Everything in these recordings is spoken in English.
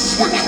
会。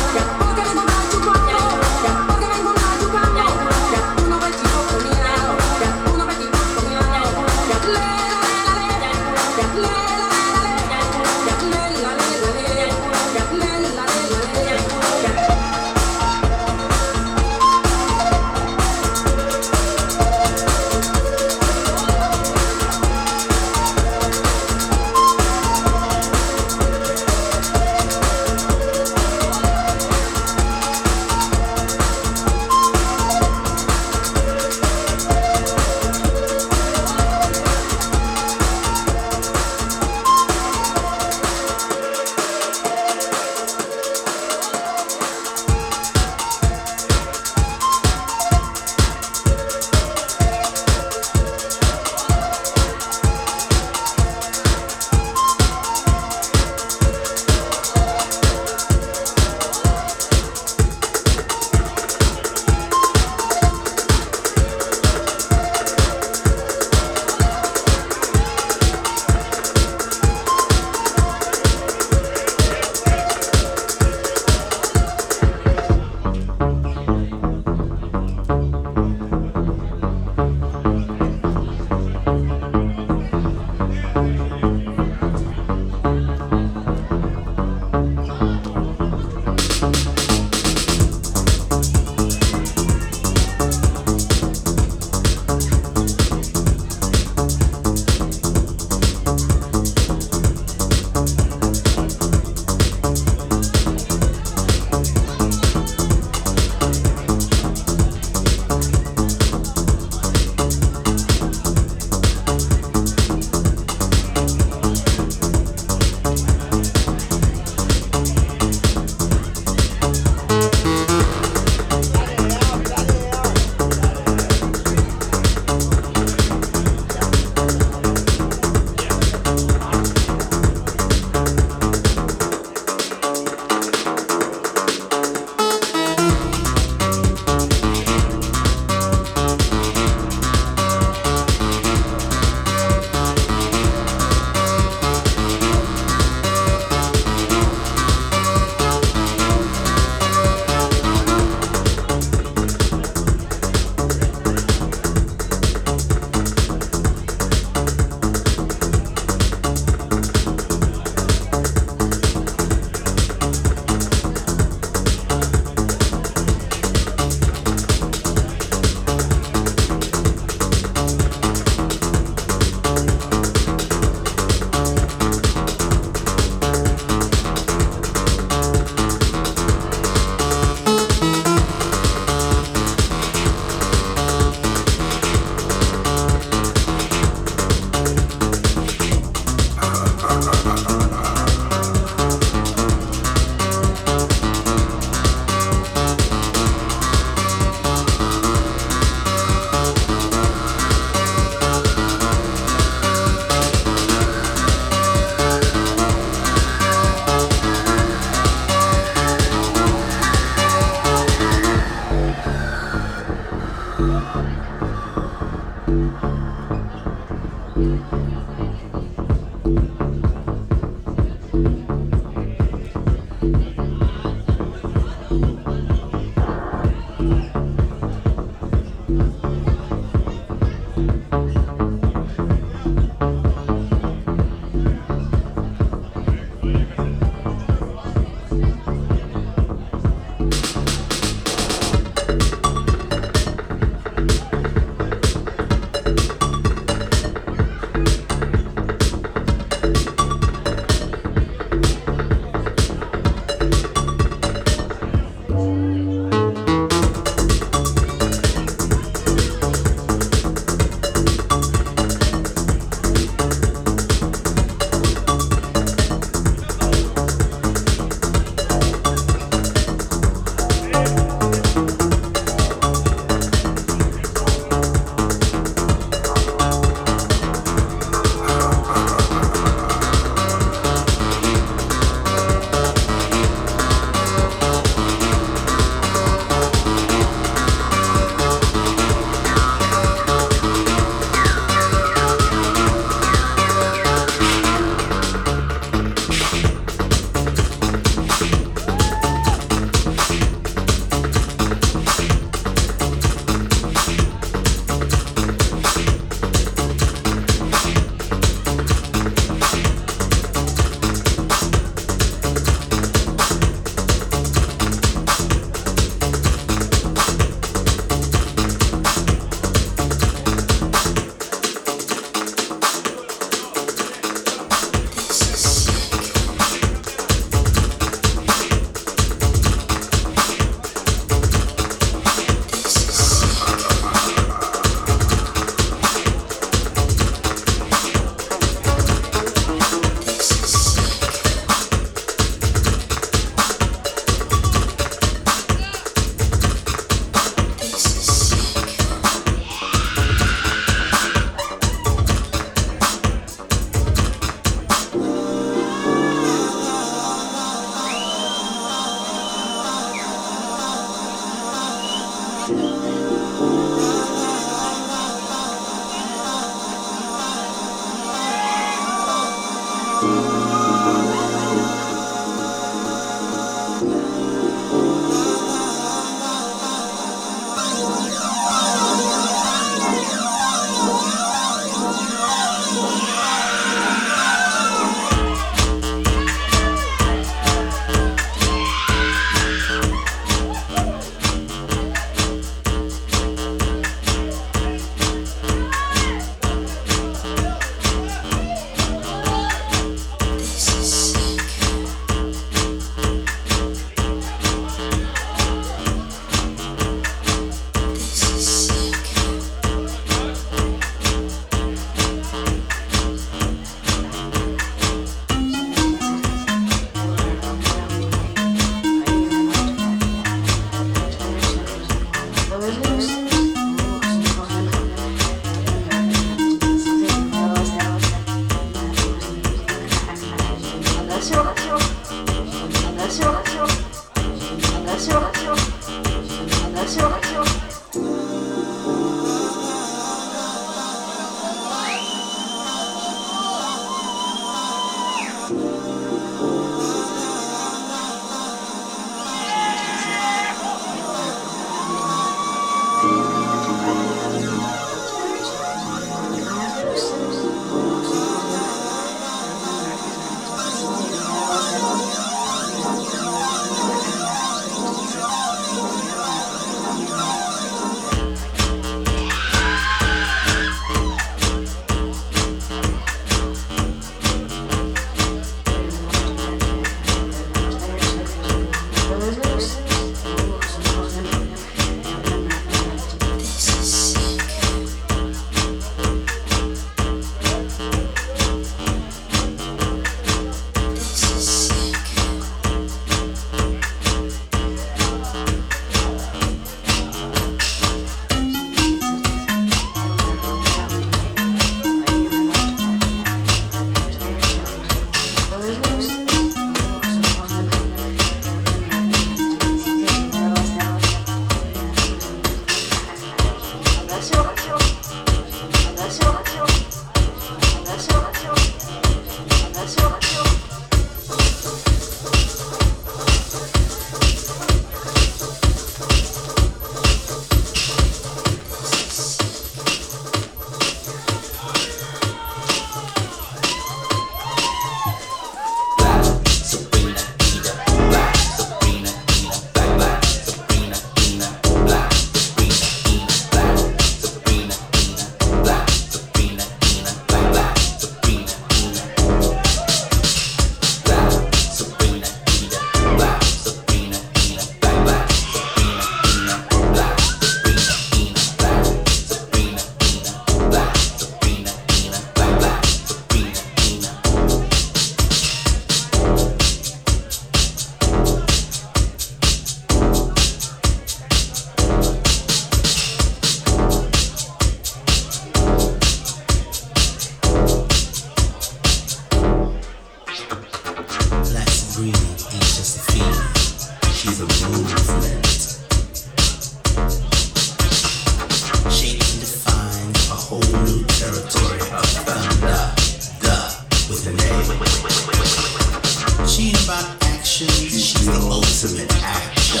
With. She ain't about action, she's the ultimate action.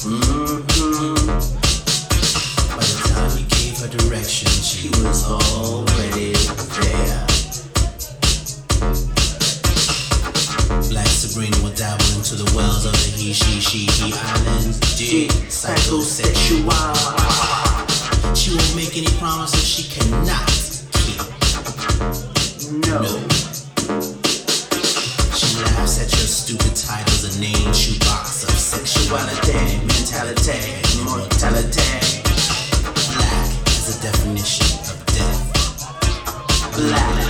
Mm-hmm. By the time you gave her direction, she was already there. Black Sabrina will dabble into the wells of the he, she, she, he island. Dig psychosexual. She won't make any promises she cannot keep. No. She stupid titles and names, shoebox of sexuality, mentality, immortality. Black as a definition of death. Black